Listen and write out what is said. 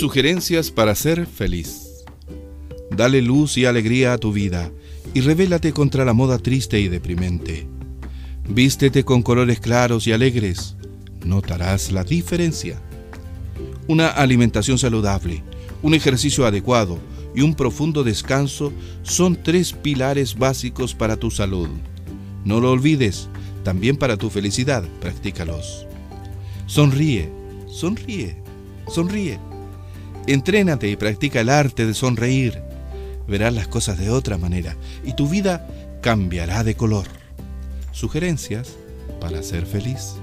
Sugerencias para ser feliz. Dale luz y alegría a tu vida y revélate contra la moda triste y deprimente. Vístete con colores claros y alegres. Notarás la diferencia. Una alimentación saludable, un ejercicio adecuado y un profundo descanso son tres pilares básicos para tu salud. No lo olvides, también para tu felicidad, practícalos. Sonríe, sonríe, sonríe. Entrénate y practica el arte de sonreír. Verás las cosas de otra manera y tu vida cambiará de color. Sugerencias para ser feliz.